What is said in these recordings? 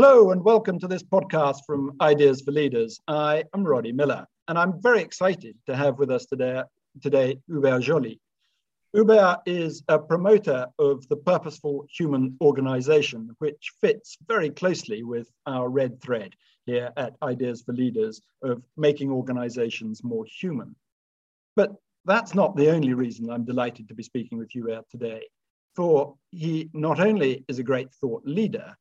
Hello and welcome to this podcast from Ideas for Leaders. I am Roddy Miller and I'm very excited to have with us today, today Hubert Joly. Hubert is a promoter of the purposeful human organization, which fits very closely with our red thread here at Ideas for Leaders of making organizations more human. But that's not the only reason I'm delighted to be speaking with Hubert today, for he not only is a great thought leader,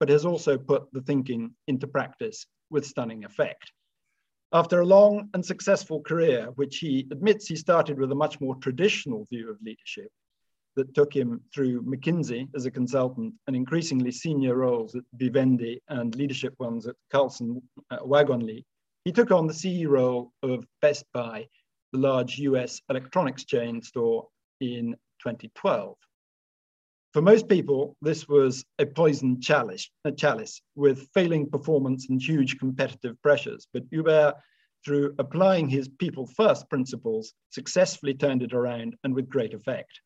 but has also put the thinking into practice with stunning effect. After a long and successful career, which he admits he started with a much more traditional view of leadership that took him through McKinsey as a consultant and increasingly senior roles at Vivendi and leadership ones at Carlson uh, Wagonlit, he took on the CEO role of Best Buy, the large US electronics chain store, in 2012. For most people, this was a poisoned chalice, a chalice with failing performance and huge competitive pressures. But Hubert, through applying his people first principles, successfully turned it around and with great effect.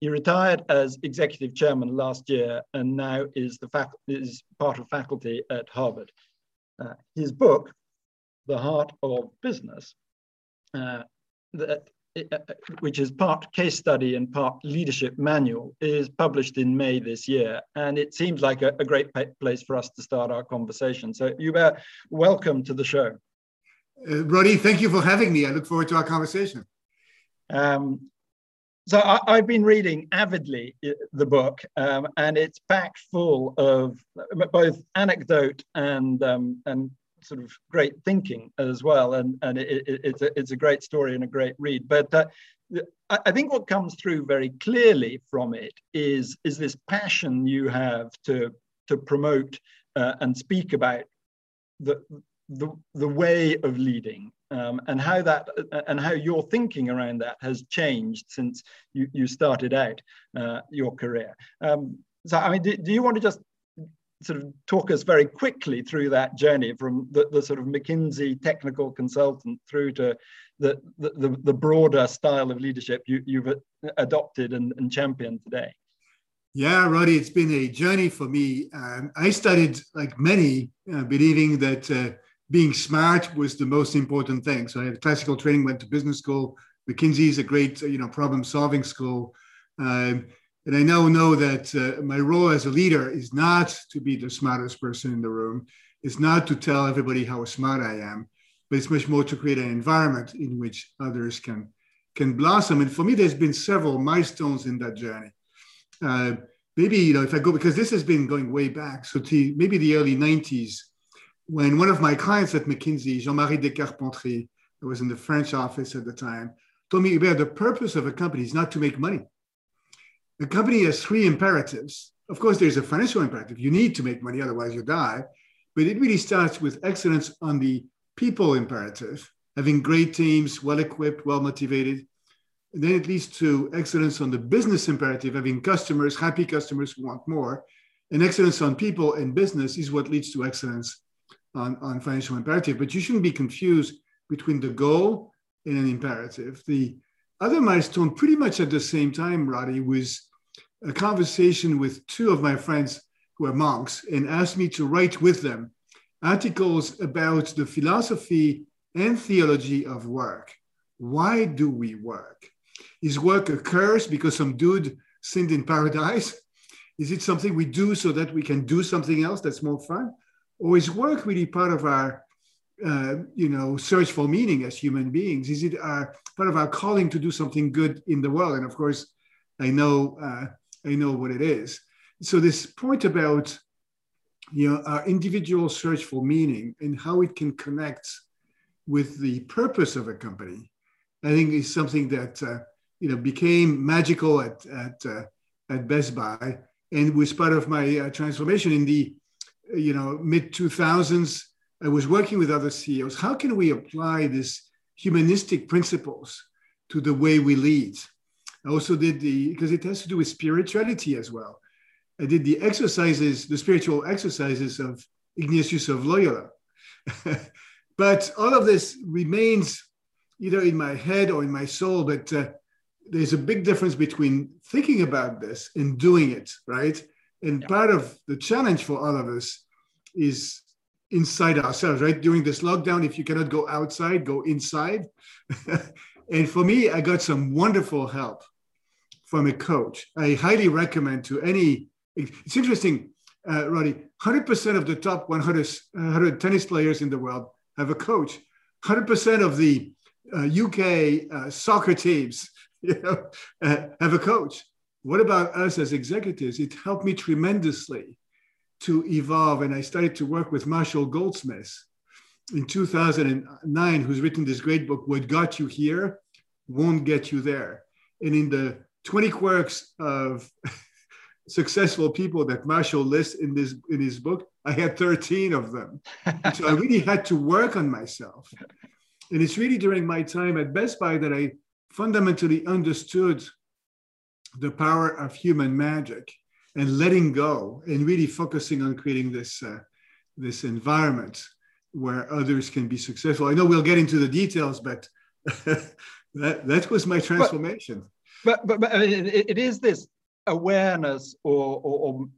He retired as executive chairman last year and now is, is part of faculty at Harvard. Uh, his book, The Heart of Business, uh, that which is part case study and part leadership manual, is published in May this year. And it seems like a, a great place for us to start our conversation. So, Hubert, welcome to the show. Uh, Roddy, thank you for having me. I look forward to our conversation. Um, so I, have been reading avidly uh, the book, um, and it's packed full of both anecdote and um, and sort of great thinking as well. And, and it, it, it's, a, it's a great story and a great read. But uh, I think what comes through very clearly from it is, is this passion you have to, to promote uh, and speak about the, the, the way of leading um, and how that and how your thinking around that has changed since you, you started out uh, your career. Um, so, I mean, do, do, you want to just sort of talk us very quickly through that journey from the, the sort of McKinsey technical consultant through to the, the, the broader style of leadership you, have adopted and, and championed today? Yeah, Roddy, it's been a journey for me. Um, I started, like many, uh, believing that uh, being smart was the most important thing. So I had classical training, went to business school. McKinsey is a great, you know, problem-solving school. Um, and I now know that uh, my role as a leader is not to be the smartest person in the room. It's not to tell everybody how smart I am, but it's much more to create an environment in which others can can blossom. And for me, there's been several milestones in that journey. Uh, maybe you know if I go because this has been going way back, so to maybe the early '90s, when one of my clients at McKinsey, Jean-Marie Descarpentries, who was in the French office at the time, told me the purpose of a company is not to make money the company has three imperatives. Of course, there's a financial imperative. You need to make money, otherwise you die. But it really starts with excellence on the people imperative, having great teams, well equipped, well motivated. And then it leads to excellence on the business imperative, having customers, happy customers who want more. And excellence on people and business is what leads to excellence on, on financial imperative. But you shouldn't be confused between the goal and an imperative. The other milestone, pretty much at the same time, Roddy, was a conversation with two of my friends who are monks and asked me to write with them articles about the philosophy and theology of work. Why do we work? Is work a curse because some dude sinned in paradise? Is it something we do so that we can do something else that's more fun? Or is work really part of our uh, you know, search for meaning as human beings? Is it uh, part of our calling to do something good in the world? And of course, I know uh, I know what it is. So this point about you know our individual search for meaning and how it can connect with the purpose of a company, I think is something that uh, you know became magical at at uh, at Best Buy and was part of my transformation in the you know mid 2000s I was working with other CEOs. How can we apply these humanistic principles to the way we lead? I also did the, because it has to do with spirituality as well. I did the exercises, the spiritual exercises of Ignatius of Loyola. but all of this remains either in my head or in my soul, but uh, there's a big difference between thinking about this and doing it, right? And yeah. part of the challenge for all of us is inside ourselves, right? During this lockdown, if you cannot go outside, go inside. and for me, I got some wonderful help from a coach. I highly recommend to any. It's interesting, uh, Roddy. 100% of the top 100, 100 tennis players in the world have a coach. 100% of the uh, UK uh, soccer teams you know, uh, have a coach. What about us as executives? It helped me tremendously to evolve. And I started to work with Marshall Goldsmith in 2009, who's written this great book, What Got You Here Won't Get You There. And in the 20 quirks of successful people that Marshall lists in this in his book, I had 13 of them. so I really had to work on myself. And it's really during my time at Best Buy that I fundamentally understood the power of human magic and letting go and really focusing on creating this uh, this environment where others can be successful. I know we'll get into the details, but that that was my transformation. But but, but it, it is this awareness or or, or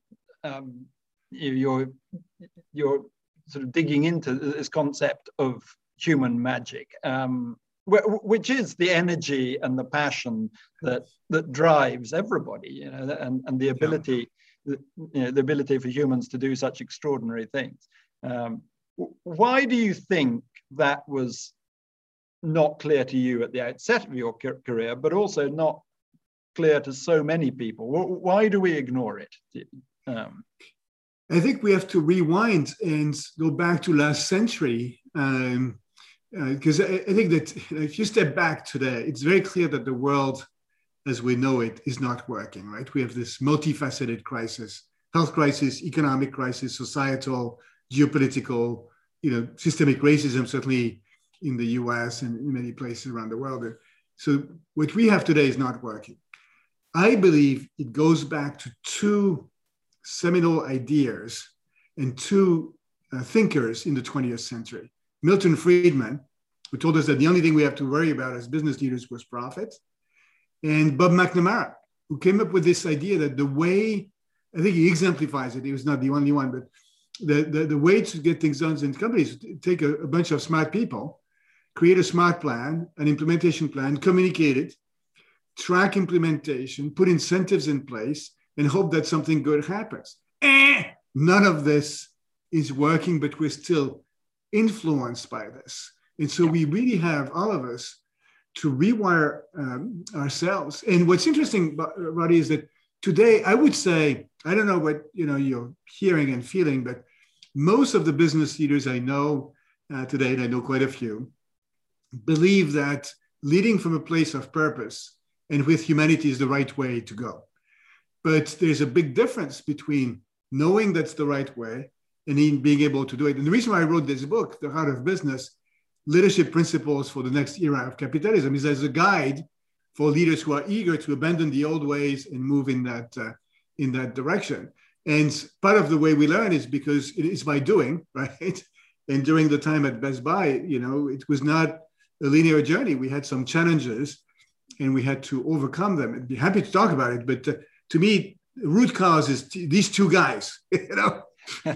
um, you're you're sort of digging into this concept of human magic. Um, which is the energy and the passion that that drives everybody you know and, and the ability yeah. you know, the ability for humans to do such extraordinary things. Um, why do you think that was not clear to you at the outset of your career but also not clear to so many people? Why do we ignore it? Um, i think we have to rewind and go back to last century um, because uh, I, I, think that if you step back today, it's very clear that the world as we know it is not working, right? We have this multifaceted crisis, health crisis, economic crisis, societal, geopolitical, you know, systemic racism, certainly in the US and in many places around the world. So what we have today is not working. I believe it goes back to two seminal ideas and two uh, thinkers in the 20th century. Milton Friedman, who told us that the only thing we have to worry about as business leaders was profit, and Bob McNamara, who came up with this idea that the way, I think he exemplifies it, he was not the only one, but the, the, the way to get things done in companies, take a, a bunch of smart people, create a smart plan, an implementation plan, communicate it, track implementation, put incentives in place, and hope that something good happens. Eh, none of this is working, but we're still influenced by this. And so we really have, all of us, to rewire um, ourselves. And what's interesting, Roddy, is that today I would say, I don't know what you know you're hearing and feeling, but most of the business leaders I know uh, today, and I know quite a few, believe that leading from a place of purpose and with humanity is the right way to go. But there's a big difference between knowing that's the right way and in being able to do it. And the reason why I wrote this book, The Heart of Business, Leadership Principles for the Next Era of Capitalism, is as a guide for leaders who are eager to abandon the old ways and move in that uh, in that direction. And part of the way we learn is because it is by doing, right? And during the time at Best Buy, you know, it was not a linear journey. We had some challenges, and we had to overcome them. I'd be happy to talk about it, but uh, to me, root cause is t- these two guys. you know,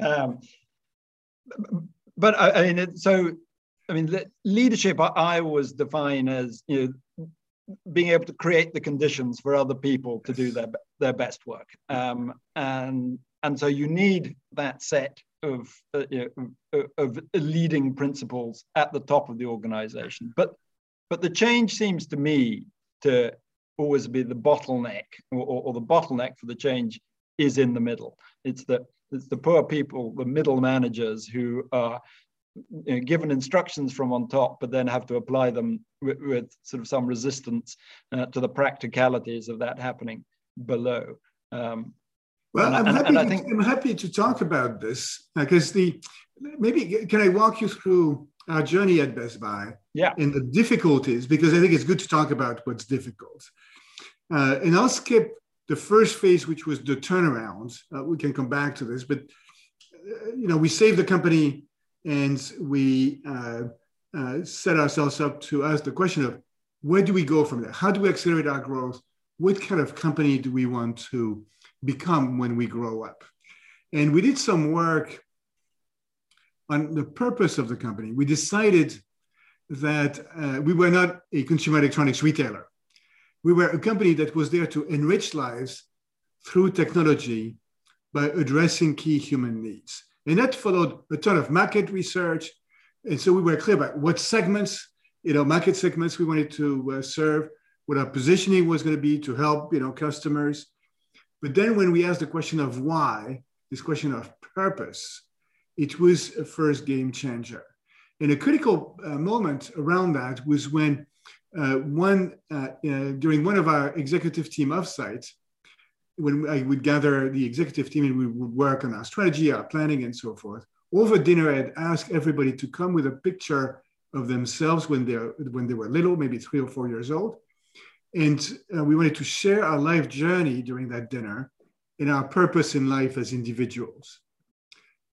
um, but I, I mean, it, so I mean, leadership I, I always define as you know being able to create the conditions for other people to do their their best work, um, and and so you need that set of uh, you know, of leading principles at the top of the organization. But but the change seems to me to always be the bottleneck or, or, or the bottleneck for the change is in the middle. It's the it's the poor people, the middle managers who are you know, given instructions from on top, but then have to apply them with, with sort of some resistance uh, to the practicalities of that happening below. Um, Well, I'm, and, happy and to, think, I'm happy to talk about this because the maybe can I walk you through our journey at Best Buy? Yeah. And the difficulties because I think it's good to talk about what's difficult. Uh, and I'll skip the first phase, which was the turnaround. Uh, we can come back to this, but uh, you know, we saved the company and we uh, uh, set ourselves up to ask the question of where do we go from there? How do we accelerate our growth? What kind of company do we want to become when we grow up? And we did some work on the purpose of the company. We decided that uh, we were not a consumer electronics retailer. We were a company that was there to enrich lives through technology by addressing key human needs. And that followed a ton of market research. And so we were clear about what segments, you know, market segments we wanted to uh, serve, what our positioning was going to be to help, you know, customers. But then when we asked the question of why, this question of purpose, it was a first game changer. And a critical uh, moment around that was when uh, one uh, uh during one of our executive team offsites, when I would gather the executive team and we would work on our strategy, our planning, and so forth. Over dinner, I'd ask everybody to come with a picture of themselves when they when they were little, maybe three or four years old, and uh, we wanted to share our life journey during that dinner and our purpose in life as individuals.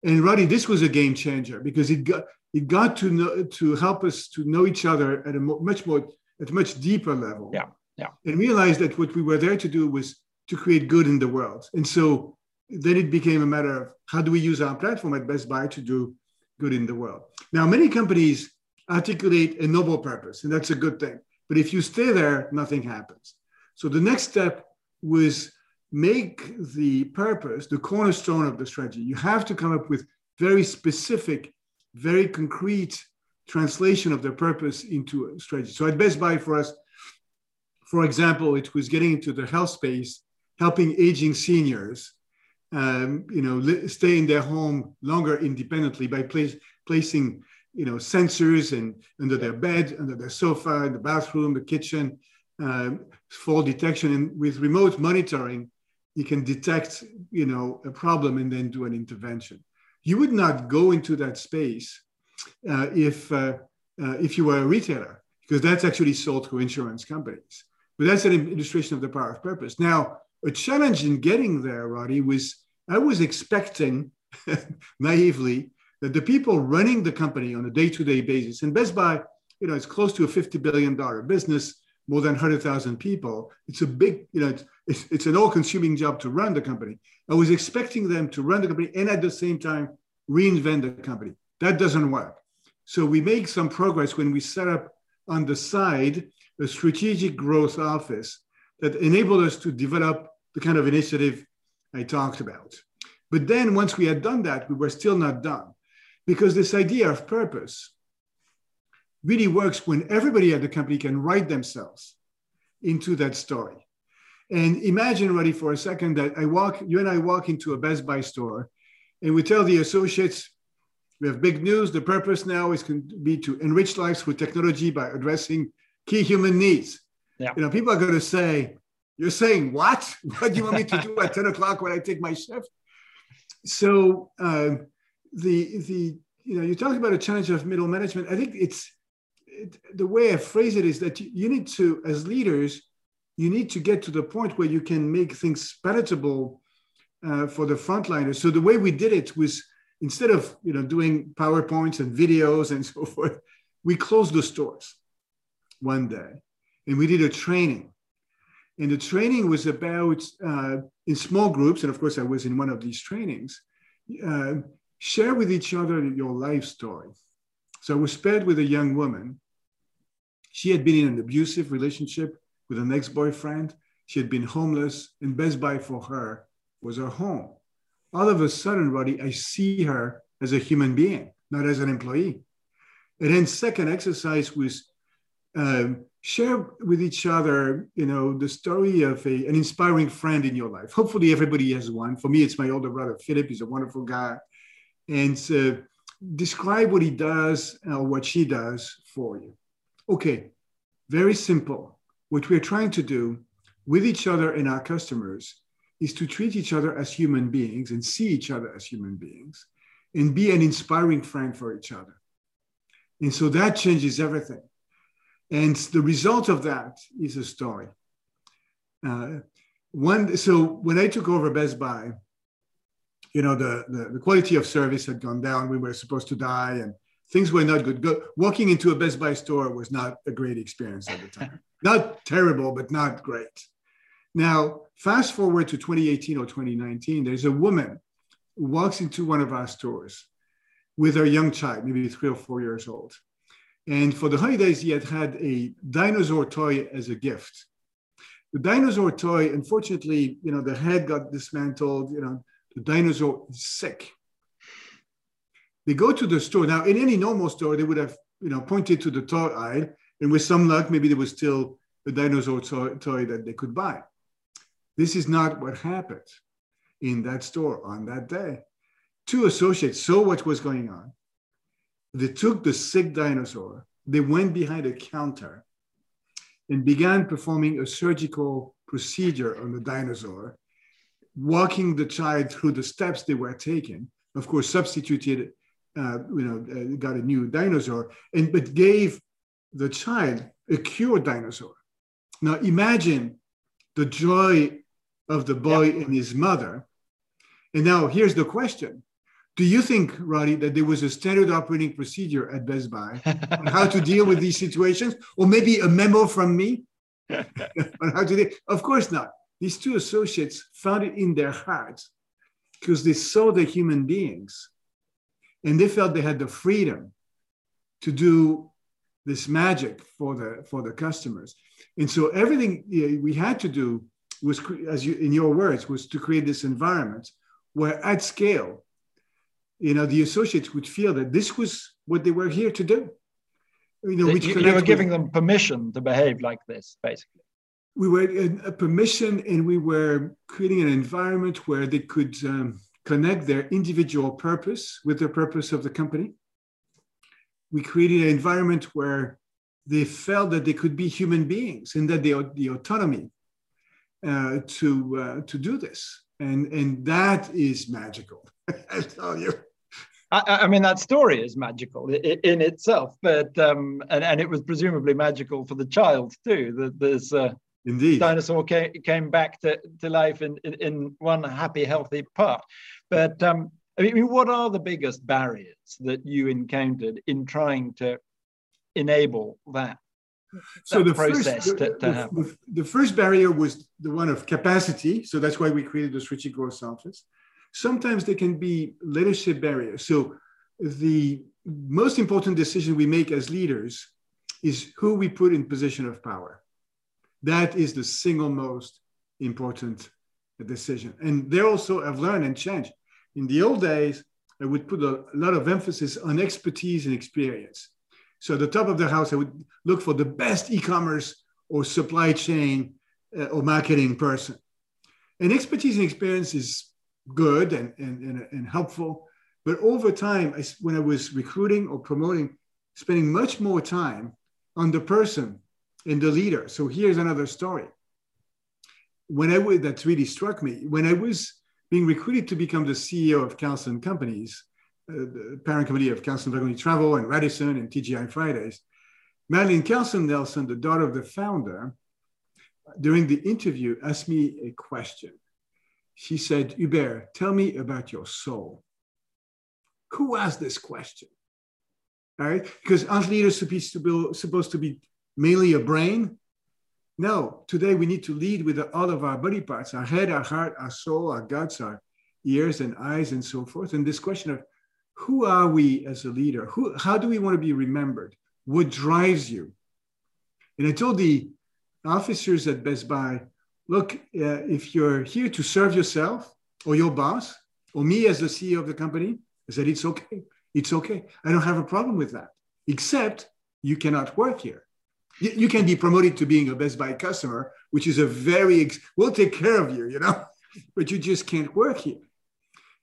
And Roddy, this was a game changer because it got it got to know to help us to know each other at a much more at a much deeper level. Yeah, yeah. And realized that what we were there to do was to create good in the world. And so then it became a matter of how do we use our platform at Best Buy to do good in the world. Now, many companies articulate a noble purpose, and that's a good thing. But if you stay there, nothing happens. So the next step was make the purpose the cornerstone of the strategy. You have to come up with very specific, very concrete translation of their purpose into a strategy. So at Best Buy for us, for example, it was getting into the health space helping aging seniors, um, you know, stay in their home longer independently by place, placing, you know, sensors and under their bed, under their sofa, in the bathroom, the kitchen, um, fall detection, and with remote monitoring, you can detect, you know, a problem and then do an intervention. You would not go into that space if uh, uh, if you were a retailer, because that's actually sold through insurance companies. But that's an illustration of the power of purpose. Now, a challenge in getting there, Roddy, was I was expecting naively that the people running the company on a day-to-day basis, and Best Buy, you know, it's close to a $50 billion business, more than 100,000 people. It's a big, you know, it's, it's, it's an all-consuming job to run the company. I was expecting them to run the company and at the same time reinvent the company. That doesn't work. So we make some progress when we set up on the side a strategic growth office that enabled us to develop the kind of initiative I talked about. But then once we had done that, we were still not done because this idea of purpose really works when everybody at the company can write themselves into that story. And imagine, Roddy, for a second that I walk, you and I walk into a Best Buy store and we tell the associates, we have big news. The purpose now is going to be to enrich lives with technology by addressing key human needs. Yeah. You know, people are going to say, "You're saying what? What do you want me to do at 10 o'clock when I take my shift?" So uh, the the you know you talk about a challenge of middle management. I think it's it, the way I phrase it is that you, you need to, as leaders, you need to get to the point where you can make things palatable uh, for the frontliners. So the way we did it was instead of you know doing powerpoints and videos and so forth, we closed the stores one day and we did a training. And the training was about, uh, in small groups, and of course, I was in one of these trainings, uh, share with each other your life story. So I was paired with a young woman. She had been in an abusive relationship with an ex boyfriend. She had been homeless, and Best Buy for her was her home. All of a sudden, Roddy, I see her as a human being, not as an employee. And then, second exercise was um, share with each other, you know, the story of a, an inspiring friend in your life. Hopefully, everybody has one. For me, it's my older brother, Philip. He's a wonderful guy. And uh, describe what he does or what she does for you. Okay, very simple. What we're trying to do with each other and our customers is to treat each other as human beings and see each other as human beings and be an inspiring friend for each other. And so that changes everything. And the result of that is a story. Uh, one, so when I took over Best Buy, you know, the, the, the, quality of service had gone down. We were supposed to die and things were not good. Go, walking into a Best Buy store was not a great experience at the time. not terrible, but not great. Now, fast forward to 2018 or 2019, there's a woman who walks into one of our stores with her young child, maybe three or four years old. And for the holidays, he had had a dinosaur toy as a gift. The dinosaur toy, unfortunately, you know, the head got dismantled, you know, the dinosaur is sick. They go to the store. Now, in any normal store, they would have, you know, pointed to the toy aisle, and with some luck, maybe there was still a dinosaur toy, toy that they could buy. This is not what happened in that store on that day. Two associates saw what was going on. They took the sick dinosaur, they went behind a counter and began performing a surgical procedure on the dinosaur, walking the child through the steps they were taking. Of course, substituted, uh, you know, uh, got a new dinosaur, and but gave the child a cured dinosaur. Now imagine the joy of the boy yep. and his mother. And now here's the question. Do you think, Roddy, that there was a standard operating procedure at Best Buy on how to deal with these situations? Or maybe a memo from me on how to deal? Of course not. These two associates found it in their hearts because they saw the human beings and they felt they had the freedom to do this magic for the for the customers and so everything we had to do was, as you, in your words, was to create this environment where at scale, you know, the associates would feel that this was what they were here to do. You know, which you, you were giving with, them permission to behave like this, basically. We were in a permission, and we were creating an environment where they could um, connect their individual purpose with the purpose of the company. We created an environment where they felt that they could be human beings and that the, the autonomy uh, to uh, to do this, and and that is magical. I tell you. I, I, mean, that story is magical in, itself, but um, and, and it was presumably magical for the child too. That this uh, Indeed. dinosaur came, came back to, to life in, in, in one happy, healthy part. But um, I mean, what are the biggest barriers that you encountered in trying to enable that so the first, the, to, to the, the, first barrier was the one of capacity. So that's why we created the strategic growth office. Sometimes there can be leadership barriers. So the most important decision we make as leaders is who we put in position of power. That is the single most important decision. And they also have learned and changed. In the old days, I would put a lot of emphasis on expertise and experience. So at the top of the house, I would look for the best e-commerce or supply chain uh, or marketing person. And expertise and experience is good and, and, and, and helpful. But over time, I, when I was recruiting or promoting, spending much more time on the person and the leader. So here's another story. When I that really struck me, when I was being recruited to become the CEO of Carlson Companies, the parent committee of Carlson Wagonlit Travel and Radisson and TGI Fridays. Marilyn Carlson Nelson, the daughter of the founder, during the interview asked me a question. She said, Hubert, tell me about your soul. Who asked this question? All right, because aren't leaders supposed to be, supposed to be mainly a brain? No, today we need to lead with all of our body parts, our head, our heart, our soul, our guts, our ears and eyes, and so forth. And this question of who are we as a leader? Who, how do we want to be remembered? What drives you? And I told the officers at Best Buy, look, uh, if you're here to serve yourself or your boss or me as the CEO of the company, I said, it's okay. It's okay. I don't have a problem with that, except you cannot work here. You, can be promoted to being a Best Buy customer, which is a very, ex- we'll take care of you, you know, but you just can't work here.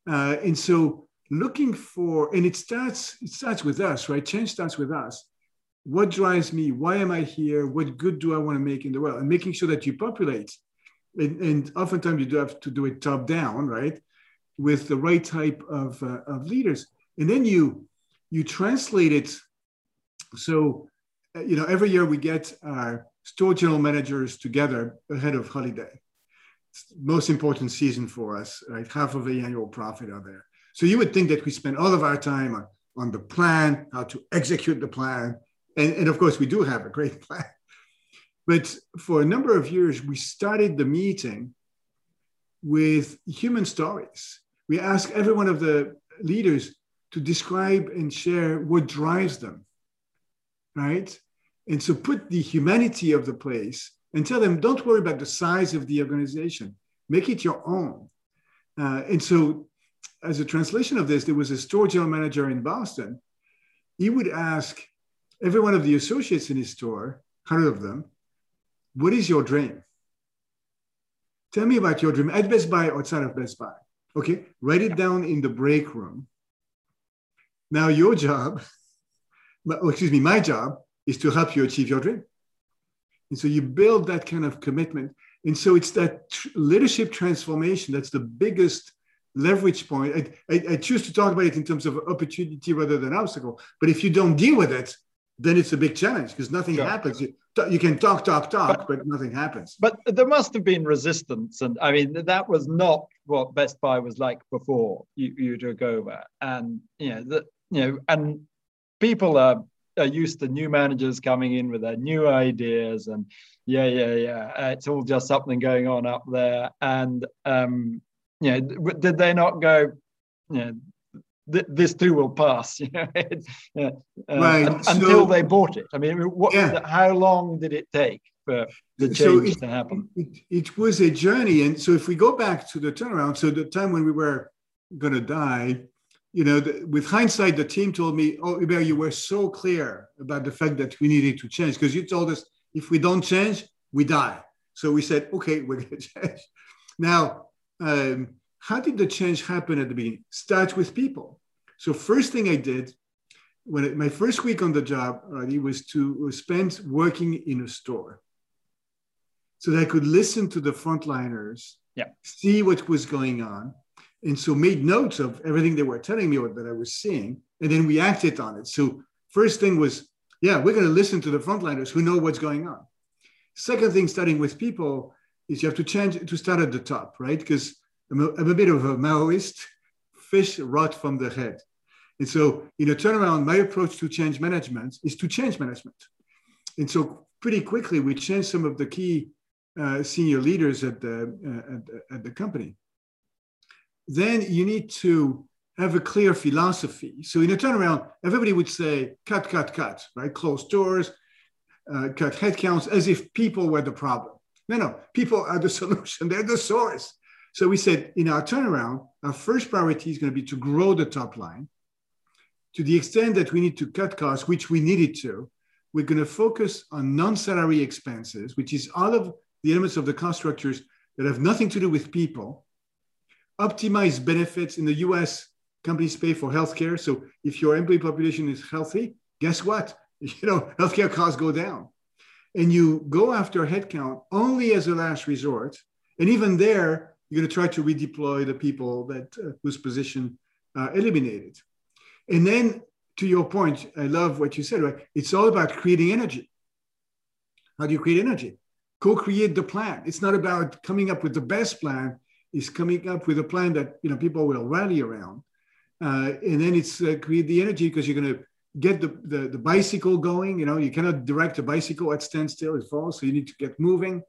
Uh, and so looking for, and it starts, it starts with us, right? Change starts with us. What drives me? Why am I here? What good do I want to make in the world? And making sure that you populate and, and oftentimes you do have to do it top down, right? With the right type of, uh, of leaders. And then you, you translate it. So, uh, you know, every year we get our store general managers together ahead of holiday. Most important season for us, right? Half of the annual profit are there. So you would think that we spend all of our time on, on the plan, how to execute the plan. And, and of course, we do have a great plan. But for a number of years, we started the meeting with human stories. We asked every one of the leaders to describe and share what drives them, right? And so put the humanity of the place and tell them, don't worry about the size of the organization, make it your own. Uh, and so, as a translation of this, there was a store general manager in Boston. He would ask every one of the associates in his store, 100 of them, what is your dream? Tell me about your dream at Best Buy or outside of Best Buy. Okay, write it down in the break room. Now, your job, oh, excuse me, my job is to help you achieve your dream. And so you build that kind of commitment. And so it's that tr- leadership transformation that's the biggest leverage point. I, I, I, choose to talk about it in terms of opportunity rather than obstacle. But if you don't deal with it, then it's a big challenge because nothing sure. happens. You, you, can talk, talk, talk, but, but, nothing happens. But there must have been resistance, and I mean that was not what Best Buy was like before you, you took over, and you know that you know, and people are, are used to new managers coming in with their new ideas, and yeah, yeah, yeah, it's all just something going on up there, and um, you know, did they not go, you know, th- this too will pass, you know, uh, right. so, until they bought it. I mean, what, yeah. how long did it take for the change so it, to happen? It, it, was a journey, and so if we go back to the turnaround, so the time when we were going to die, you know, the, with hindsight, the team told me, "Oh, Hubert, you were so clear about the fact that we needed to change because you told us if we don't change, we die." So we said, "Okay, we're going to change." Now, um, how did the change happen at the beginning? Start with people. So first thing I did when it, my first week on the job, already was to was spent working in a store, so that I could listen to the frontliners, yeah. see what was going on, and so made notes of everything they were telling me or that I was seeing, and then we acted on it. So first thing was, yeah, we're going to listen to the frontliners who know what's going on. Second thing, starting with people, is you have to change to start at the top, right? Because I'm a, I'm a bit of a Maoist. Fish rot from the head. And so, in a turnaround, my approach to change management is to change management. And so, pretty quickly, we changed some of the key uh, senior leaders at the, uh, at, the, at the company. Then you need to have a clear philosophy. So, in a turnaround, everybody would say, cut, cut, cut, right? Close doors, uh, cut headcounts, as if people were the problem. No, no, people are the solution, they're the source. So we said in our turnaround, our first priority is going to be to grow the top line. To the extent that we need to cut costs, which we needed to, we're going to focus on non-salary expenses, which is all of the elements of the cost structures that have nothing to do with people. Optimize benefits in the US, companies pay for healthcare. So if your employee population is healthy, guess what? You know, healthcare costs go down. And you go after headcount only as a last resort. And even there, you're going to try to redeploy the people that uh, whose position uh, eliminated. And then to your point, I love what you said, right? It's all about creating energy. How do you create energy? Co-create the plan. It's not about coming up with the best plan. It's coming up with a plan that you know people will rally around. Uh, and then it's uh, create the energy because you're going to get the, the, the bicycle going. You know, you cannot direct a bicycle at standstill; it falls. So you need to get moving.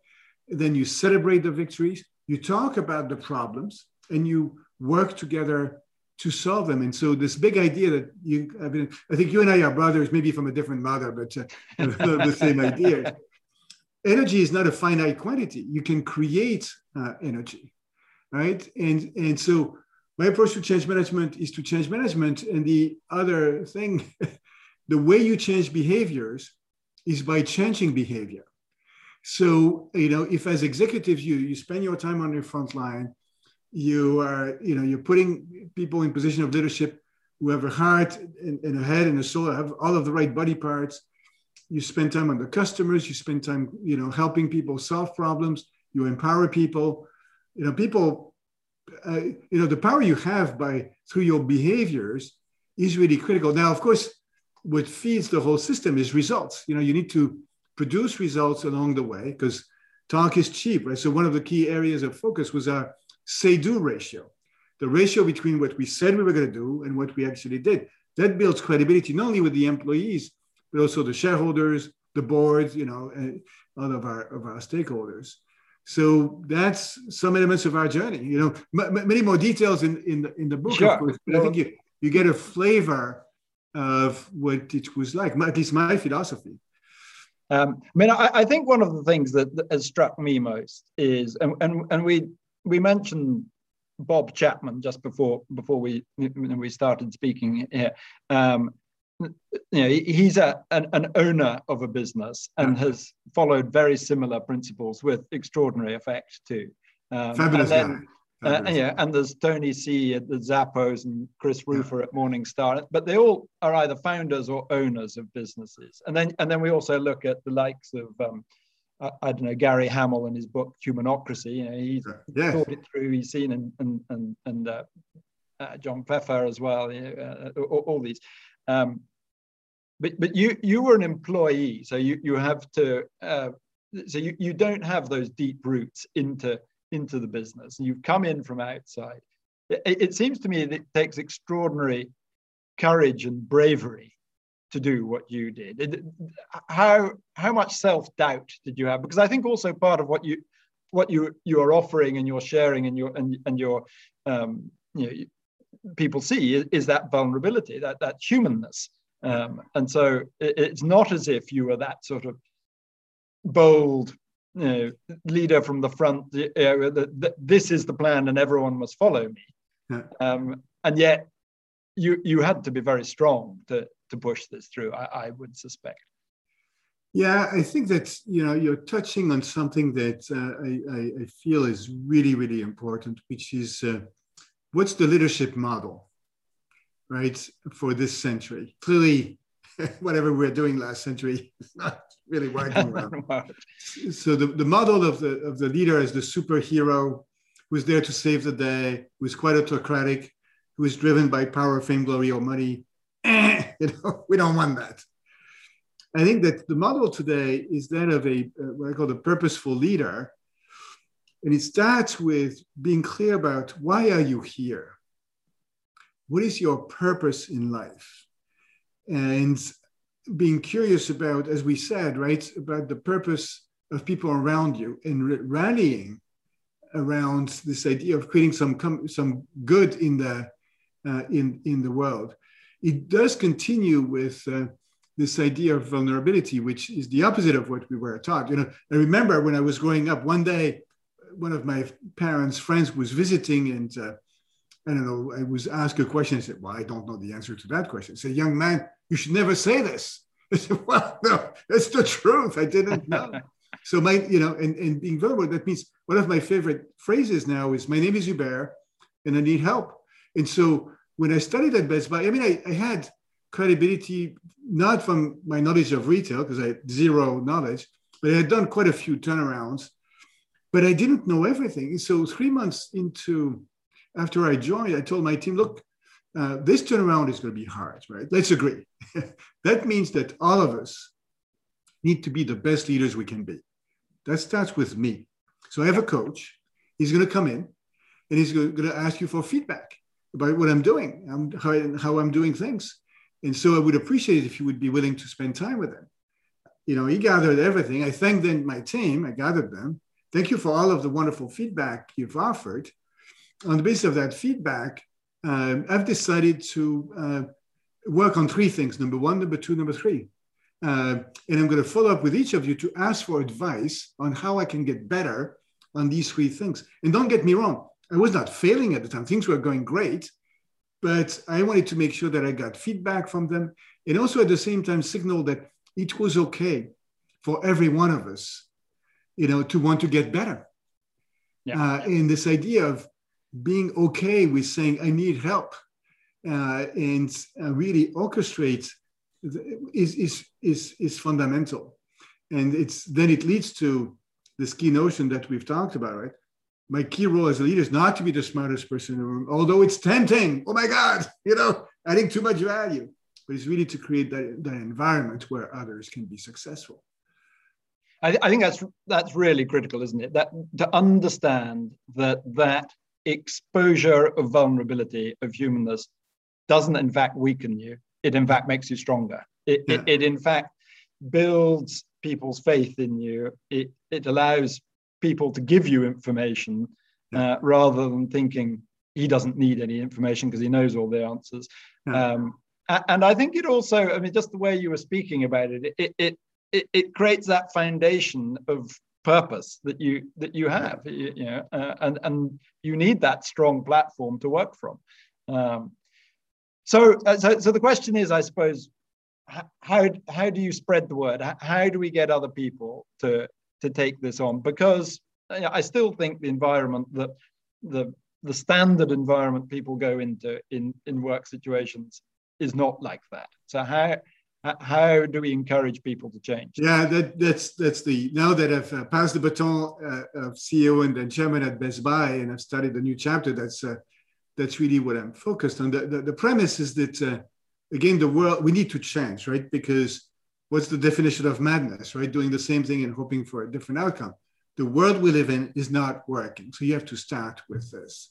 then you celebrate the victories you talk about the problems and you work together to solve them. And so this big idea that you, I mean, I think you and I are brothers, maybe from a different mother, but uh, the same idea. Energy is not a finite quantity. You can create uh, energy, right? And and so my approach to change management is to change management. And the other thing, the way you change behaviors is by changing behavior. So, you know, if as executives you you spend your time on your front line, you are, you know, you're putting people in position of leadership who have a heart and, and a head and a soul, have all of the right body parts. You spend time on the customers, you spend time, you know, helping people solve problems, you empower people. You know, people, uh, you know, the power you have by through your behaviors is really critical. Now, of course, what feeds the whole system is results. You know, you need to produce results along the way because talk is cheap, right? So one of the key areas of focus was our say-do ratio, the ratio between what we said we were going to do and what we actually did. That builds credibility not only with the employees but also the shareholders, the boards, you know, and all of our of our stakeholders. So that's some elements of our journey. You know, m- many more details in in the, in the book, sure. of course. But I think you you get a flavor of what it was like. At least my philosophy. Um, I mean, I, I, think one of the things that, that, has struck me most is, and, and, and we we mentioned Bob Chapman just before before we we started speaking here. Um, you know, he's a, an, an, owner of a business and has followed very similar principles with extraordinary effect too. Um, Fabulous and then, uh, yeah, and there's Tony C at the Zappos and Chris Rufer yeah. at Morningstar, but they all are either founders or owners of businesses. And then, and then we also look at the likes of, um, I, I, don't know, Gary Hamel in his book Humanocracy. You know, he's yeah. thought it through. He's seen and and and, and uh, uh, John Pfeffer as well. You know, uh, all, all, these. Um, but but you you were an employee, so you you have to uh, so you, you don't have those deep roots into into the business. You've come in from outside. It, it seems to me that it takes extraordinary courage and bravery to do what you did. It, how how much self doubt did you have? Because I think also part of what you what you you are offering and you're sharing and your and and your um, you know people see is, is that vulnerability, that that humanness. Um, and so it, it's not as if you were that sort of bold you know, leader from the front. You know, the, the, this is the plan, and everyone must follow me. Yeah. Um, and yet, you you had to be very strong to to push this through. I, I, would suspect. Yeah, I think that you know you're touching on something that uh, I, I, feel is really really important, which is uh, what's the leadership model right, for this century. Clearly, whatever we are doing last century is not really working well. so the, the model of the of the leader as the superhero who's there to save the day, who's quite autocratic, who is driven by power, fame, glory, or money. Eh, you know, we don't want that. I think that the model today is that of a uh, what I call the purposeful leader, and it starts with being clear about why are you here what is your purpose in life? And being curious about, as we said, right, about the purpose of people around you and rallying around this idea of creating some some good in the uh, in in the world. It does continue with uh, this idea of vulnerability, which is the opposite of what we were taught. You know, I remember when I was growing up, one day, one of my parents' friends was visiting, and uh, I don't know, I was asked a question. I said, Well, I don't know the answer to that question. I said, Young man, you should never say this. I said, Well, no, that's the truth. I didn't know. so, my, you know, and, and being vulnerable, that means one of my favorite phrases now is, My name is Hubert and I need help. And so when I studied at Best Buy, I mean, I, I had credibility not from my knowledge of retail, because I had zero knowledge, but I had done quite a few turnarounds, but I didn't know everything. So, three months into after I joined, I told my team, look, uh, this turnaround is going to be hard, right? Let's agree. that means that all of us need to be the best leaders we can be. That starts with me. So I have a coach. He's going to come in and he's going to ask you for feedback about what I'm doing, um, how, I'm doing things. And so I would appreciate it if you would be willing to spend time with him. You know, he gathered everything. I thanked then my team. I gathered them. Thank you for all of the wonderful feedback you've offered on the basis of that feedback, um, I've decided to uh, work on three things number one, number two, number three. Uh, and I'm going to follow up with each of you to ask for advice on how I can get better on these three things. And don't get me wrong, I was not failing at the time, things were going great, but I wanted to make sure that I got feedback from them and also at the same time signal that it was okay for every one of us, you know, to want to get better. Yeah. Uh, and this idea of being okay with saying I need help uh, and uh, really orchestrate is, is, is, is fundamental. And it's then it leads to this key notion that we've talked about, right? My key role as a leader is not to be the smartest person in the room, although it's tempting. Oh my God, you know, adding too much value. But it's really to create that, that environment where others can be successful. I, I think that's that's really critical, isn't it? That to understand that that exposure of vulnerability of humanness doesn't in fact weaken you. It in fact makes you stronger. It, yeah. it, it, in fact builds people's faith in you. It, it allows people to give you information yeah. uh, rather than thinking he doesn't need any information because he knows all the answers. Yeah. Um, and I think it also, I mean, just the way you were speaking about it, it, it, it, it creates that foundation of purpose that you that you have you, you know uh, and and you need that strong platform to work from. Um, so, uh, so so the question is i suppose how how do you spread the word? How do we get other people to to take this on? Because you know, i still think the environment that the the standard environment people go into in in work situations is not like that. So how how do we encourage people to change? Yeah, that, that's that's the now that I've uh, passed the baton uh, of CEO and then chairman at Best Buy, and I've started a new chapter. That's uh, that's really what I'm focused on. The, the, the premise is that uh, again, the world we need to change, right? Because what's the definition of madness, right? Doing the same thing and hoping for a different outcome. The world we live in is not working, so you have to start with this.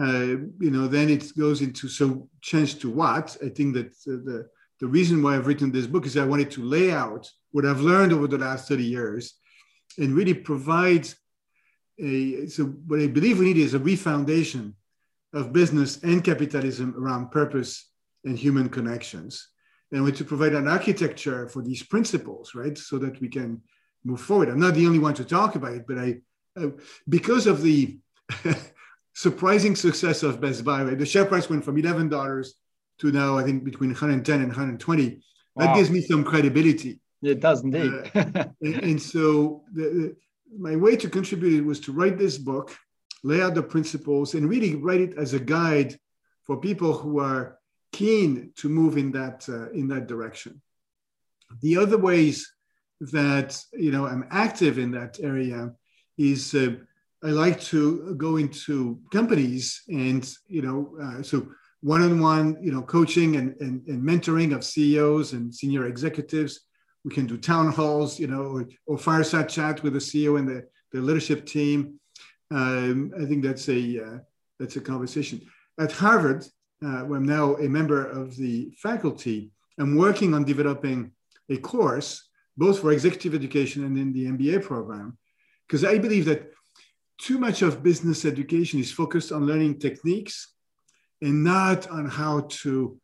Uh, you know, then it goes into so change to what? I think that the the reason why I've written this book is I wanted to lay out what I've learned over the last 30 years and really provide a, so what I believe we need is a refoundation of business and capitalism around purpose and human connections. And we to provide an architecture for these principles, right? So that we can move forward. I'm not the only one to talk about it, but I, uh, because of the surprising success of Best Buy, right? The share price went from $11 to now, I think between 110 and 120. Wow. That gives me some credibility. It does indeed. uh, and, and, so the, the, my way to contribute was to write this book, lay out the principles, and really write it as a guide for people who are keen to move in that uh, in that direction. The other ways that you know I'm active in that area is uh, I like to go into companies and you know uh, so one-on-one you know coaching and, and, and, mentoring of ceos and senior executives. We can do town halls you know or, or fireside chat with the ceo and the, the leadership team. Um, i think that's a uh, that's a conversation. At harvard uh, where i'm now a member of the faculty i'm working on developing a course both for executive education and in the mba program because i believe that too much of business education is focused on learning techniques and not on how to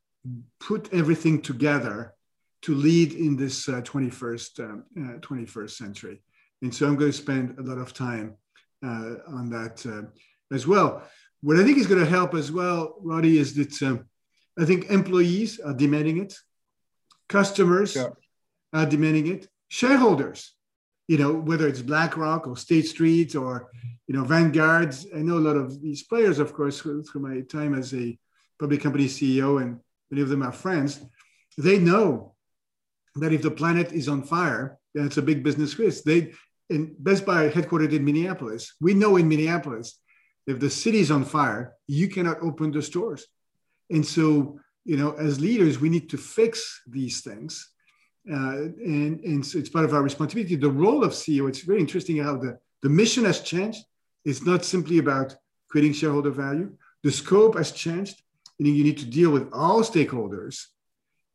put everything together to lead in this uh, 21st, um, uh, 21st century. And so I'm going to spend a lot of time uh, on that uh, as well. What I think is going to help as well, Roddy, is that um, I think employees are demanding it, customers are demanding it, shareholders, you know, whether it's BlackRock or State Street or you know, Vanguard. I know a lot of these players, of course, through my time as a public company CEO, and many of them are friends. They know that if the planet is on fire, then it's a big business risk. They in Best Buy headquartered in Minneapolis. We know in Minneapolis, if the city is on fire, you cannot open the stores. And so, you know, as leaders, we need to fix these things. Uh, and, and so it's part of our responsibility. The role of CEO, it's very interesting how the, the mission has changed it's not simply about creating shareholder value. The scope has changed, and you need to deal with all stakeholders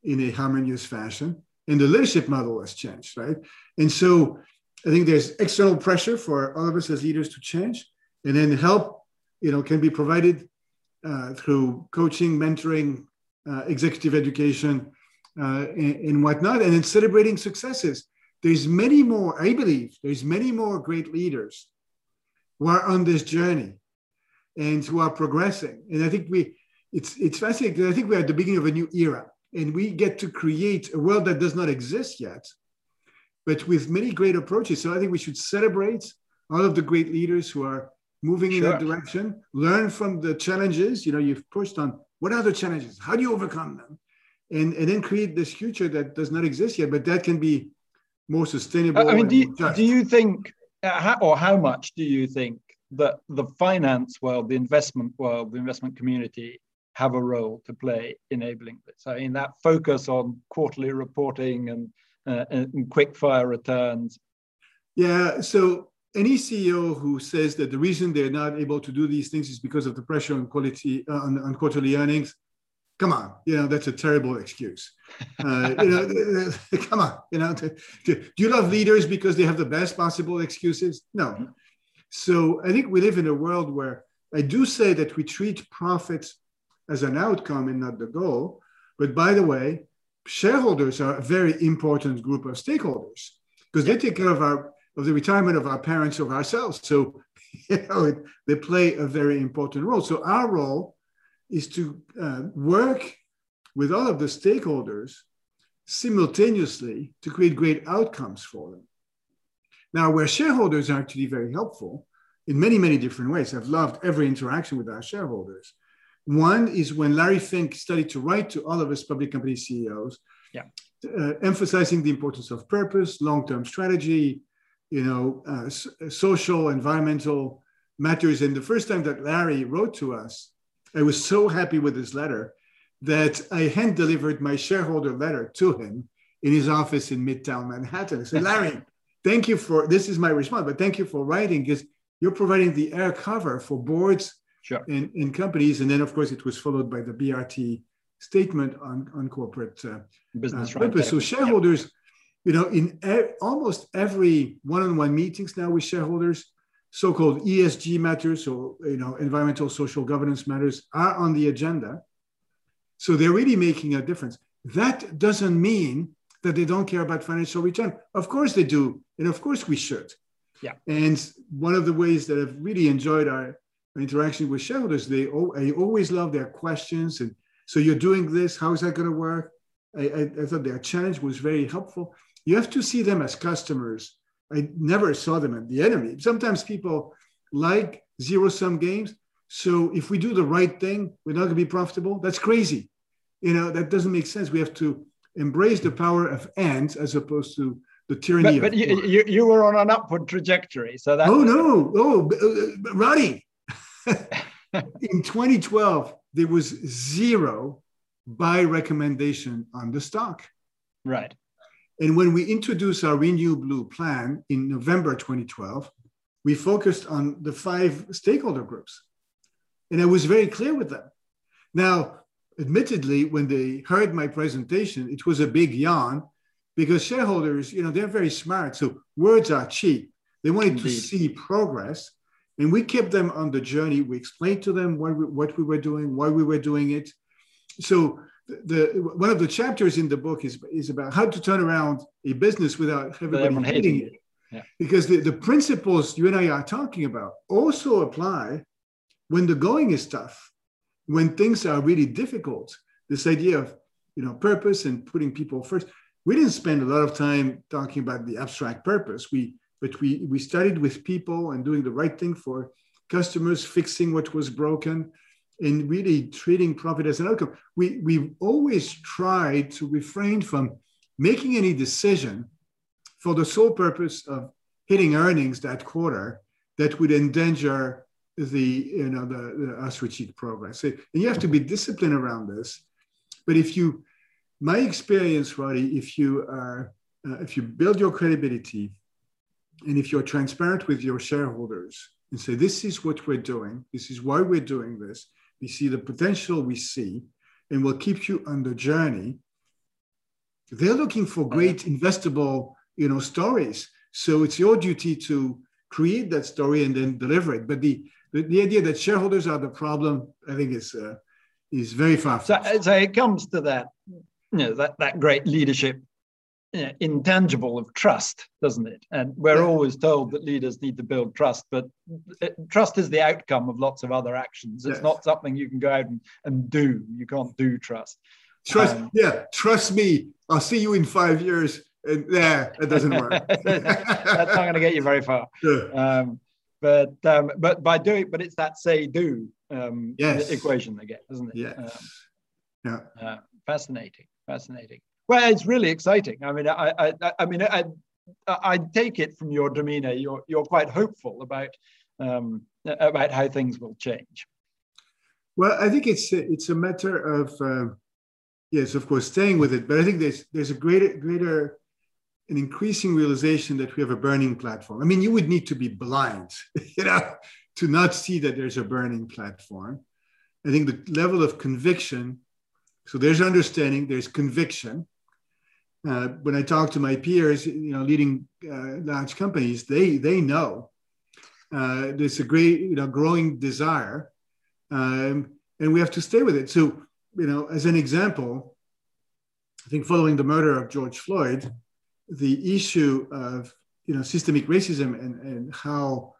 in a harmonious fashion. And the leadership model has changed, right? And so I think there's external pressure for all of us as leaders to change, and then help, you know, can be provided uh, through coaching, mentoring, uh, executive education, uh, and, and, whatnot, and then celebrating successes. There's many more, I believe, there's many more great leaders who are on this journey and who are progressing. And I think we, it's, it's fascinating. I think we're at the beginning of a new era and we get to create a world that does not exist yet, but with many great approaches. So I think we should celebrate all of the great leaders who are moving sure. in that direction, learn from the challenges, you know, you've pushed on what are the challenges? How do you overcome them? And, and then create this future that does not exist yet, but that can be more sustainable. I mean, do you, do you think uh, or how much do you think that the finance world, the investment world, the investment community have a role to play enabling this? I mean, that focus on quarterly reporting and, uh, and quick fire returns. Yeah. So any CEO who says that the reason they're not able to do these things is because of the pressure on quality uh, on, on, quarterly earnings, come on, you know that's a terrible excuse. Uh, you know, come on, you know. To, to, do you love leaders because they have the best possible excuses? No. So I think we live in a world where I do say that we treat profits as an outcome and not the goal. But by the way, shareholders are a very important group of stakeholders because they take care of our of the retirement of our parents, of ourselves. So, you know, it, they play a very important role. So, our role is to uh, work with all of the stakeholders simultaneously to create great outcomes for them. Now, where shareholders are actually very helpful in many, many different ways, I've loved every interaction with our shareholders. One is when Larry Fink started to write to all of us public company CEOs, yeah. uh, emphasizing the importance of purpose, long term strategy, you know, uh, social, environmental matters. And the first time that Larry wrote to us, I was so happy with his letter that I hand delivered my shareholder letter to him in his office in Midtown Manhattan. I said, Larry, thank you for this is my response, but thank you for writing because you're providing the air cover for boards sure. and, and companies. And then, of course, it was followed by the BRT statement on, on corporate uh, business uh, purpose. So shareholders you know, in e- almost every one-on-one meetings now with shareholders, so-called ESG matters, or you know, environmental, social governance matters, are on the agenda. So they're really making a difference. That doesn't mean that they don't care about financial return. Of course they do, and of course we should. Yeah. And one of the ways that I've really enjoyed our interaction with shareholders, they I always love their questions. And so you're doing this. How is that going to work? I, I, I thought their challenge was very helpful. You have to see them as customers. I never saw them as the enemy. Sometimes people like zero sum games. So if we do the right thing, we're not going to be profitable. That's crazy. You know, that doesn't make sense. We have to embrace the power of ends as opposed to the tyranny but, but you, you, you, were on an upward trajectory. So that. Oh, no. Oh, uh, Roddy. in 2012, there was zero buy recommendation on the stock. Right. And when we introduced our Renew Blue plan in November 2012, we focused on the five stakeholder groups. And I was very clear with them. Now, admittedly, when they heard my presentation, it was a big yawn because shareholders, you know, they're very smart. So words are cheap. They wanted Indeed. to see progress. And we kept them on the journey. We explained to them what we, what we were doing, why we were doing it. So the one of the chapters in the book is is about how to turn around a business without everybody hating it. Yeah. Because the, the principles you and I are talking about also apply when the going is tough, when things are really difficult. This idea of you know purpose and putting people first. We didn't spend a lot of time talking about the abstract purpose. We but we we studied with people and doing the right thing for customers, fixing what was broken, in really treating profit as an outcome. We, we've always tried to refrain from making any decision for the sole purpose of hitting earnings that quarter that would endanger the you know the, the our strategic progress. And you have to be disciplined around this. But if you, my experience, Roddy, if you are uh, if you build your credibility, and if you're transparent with your shareholders and say this is what we're doing, this is why we're doing this, we see the potential we see, and we'll keep you on the journey. They're looking for great investable, you know, stories. So it's your duty to create that story and then deliver it. But the the, the idea that shareholders are the problem, I think, is uh, is very far. So, so it comes to that, you know, that that great leadership intangible of trust, doesn't it? And we're yeah. always told that leaders need to build trust, but trust is the outcome of lots of other actions. It's yes. not something you can go out and, and do. You can't do trust. Trust, um, yeah, trust me. I'll see you in five years. And yeah, it doesn't work. that's not going to get you very far. Um, but um, but by doing, but it's that say do um, yes. equation again, isn't it? Yeah. Um, yeah. Uh, fascinating, fascinating. Well, it's really exciting. I mean, I, I, I mean, I, I take it from your demeanor, you're, you're quite hopeful about, um, about how things will change. Well, I think it's it's a matter of, uh, yes, of course, staying with it. But I think there's, there's a greater, greater, an increasing realization that we have a burning platform. I mean, you would need to be blind, you know, to not see that there's a burning platform. I think the level of conviction, so there's understanding, there's conviction. Uh, when I talk to my peers, you know, leading uh, large companies, they they know uh, there's a great, you know, growing desire, um, and we have to stay with it. So, you know, as an example, I think following the murder of George Floyd, the issue of you know systemic racism and, and how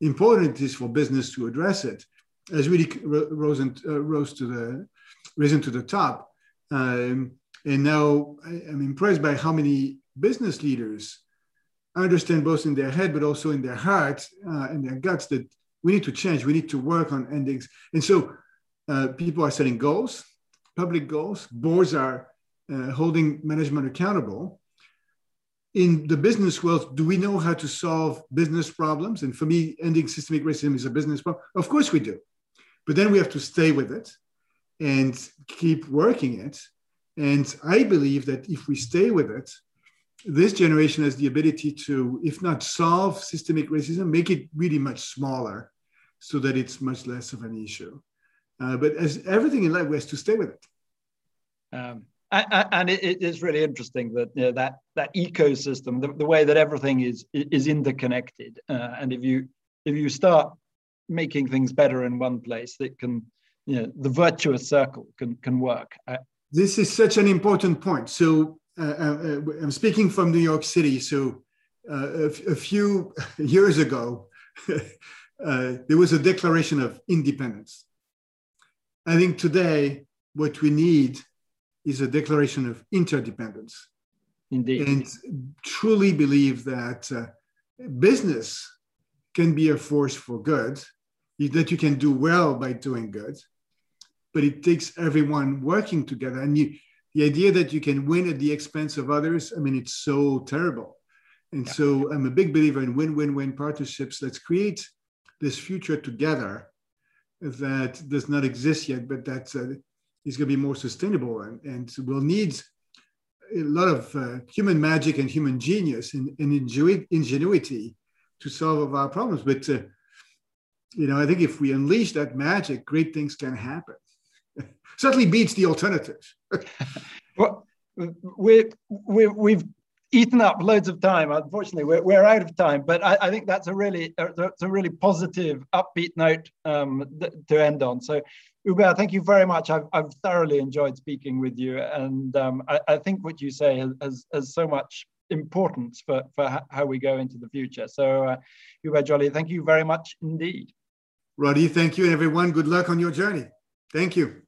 important it is for business to address it has really rose, uh, rose to the risen to the top. Um, and now I'm impressed by how many business leaders understand both in their head but also in their heart uh, and their guts that we need to change. We need to work on endings. And so uh, people are setting goals, public goals. Boards are uh, holding management accountable in the business world, do we know how to solve business problems? And for me, ending systemic racism is a business problem. Of course we do. But then we have to stay with it and keep working it. And I believe that if we stay with it, this generation has the ability to, if not solve systemic racism, make it really much smaller so that it's much less of an issue. Uh, but as everything in life, we have to stay with it. Um, and it is really interesting that you know, that that ecosystem, the, the, way that everything is is interconnected, uh, and if you if you start making things better in one place, it can you know the virtuous circle can can work. Uh, this is such an important point. So uh, uh I'm speaking from New York City. So uh, a, a, few years ago, uh, there was a Declaration of Independence. I think today what we need is a declaration of interdependence. Indeed. And truly believe that uh, business can be a force for good, that you can do well by doing good, but it takes everyone working together. And you, the idea that you can win at the expense of others, I mean, it's so terrible. And yeah. so I'm a big believer in win win win partnerships. Let's create this future together that does not exist yet, but that's uh, is going to be more sustainable and, and will need a lot of uh, human magic and human genius and, and ingenuity to solve our problems. But, uh, you know, I think if we unleash that magic, great things can happen. Certainly beats the alternatives. well, we, we, we've eaten up loads of time. Unfortunately, we're, we're out of time, but I, I think that's a really that's a really positive, upbeat note um, th- to end on. So, Hubert, thank you very much. I've, I've thoroughly enjoyed speaking with you, and um, I, I, think what you say has, has, has, so much importance for, for how we go into the future. So, uh, Hubert Joly, thank you very much indeed. Roddy, thank you, everyone. Good luck on your journey. Thank you.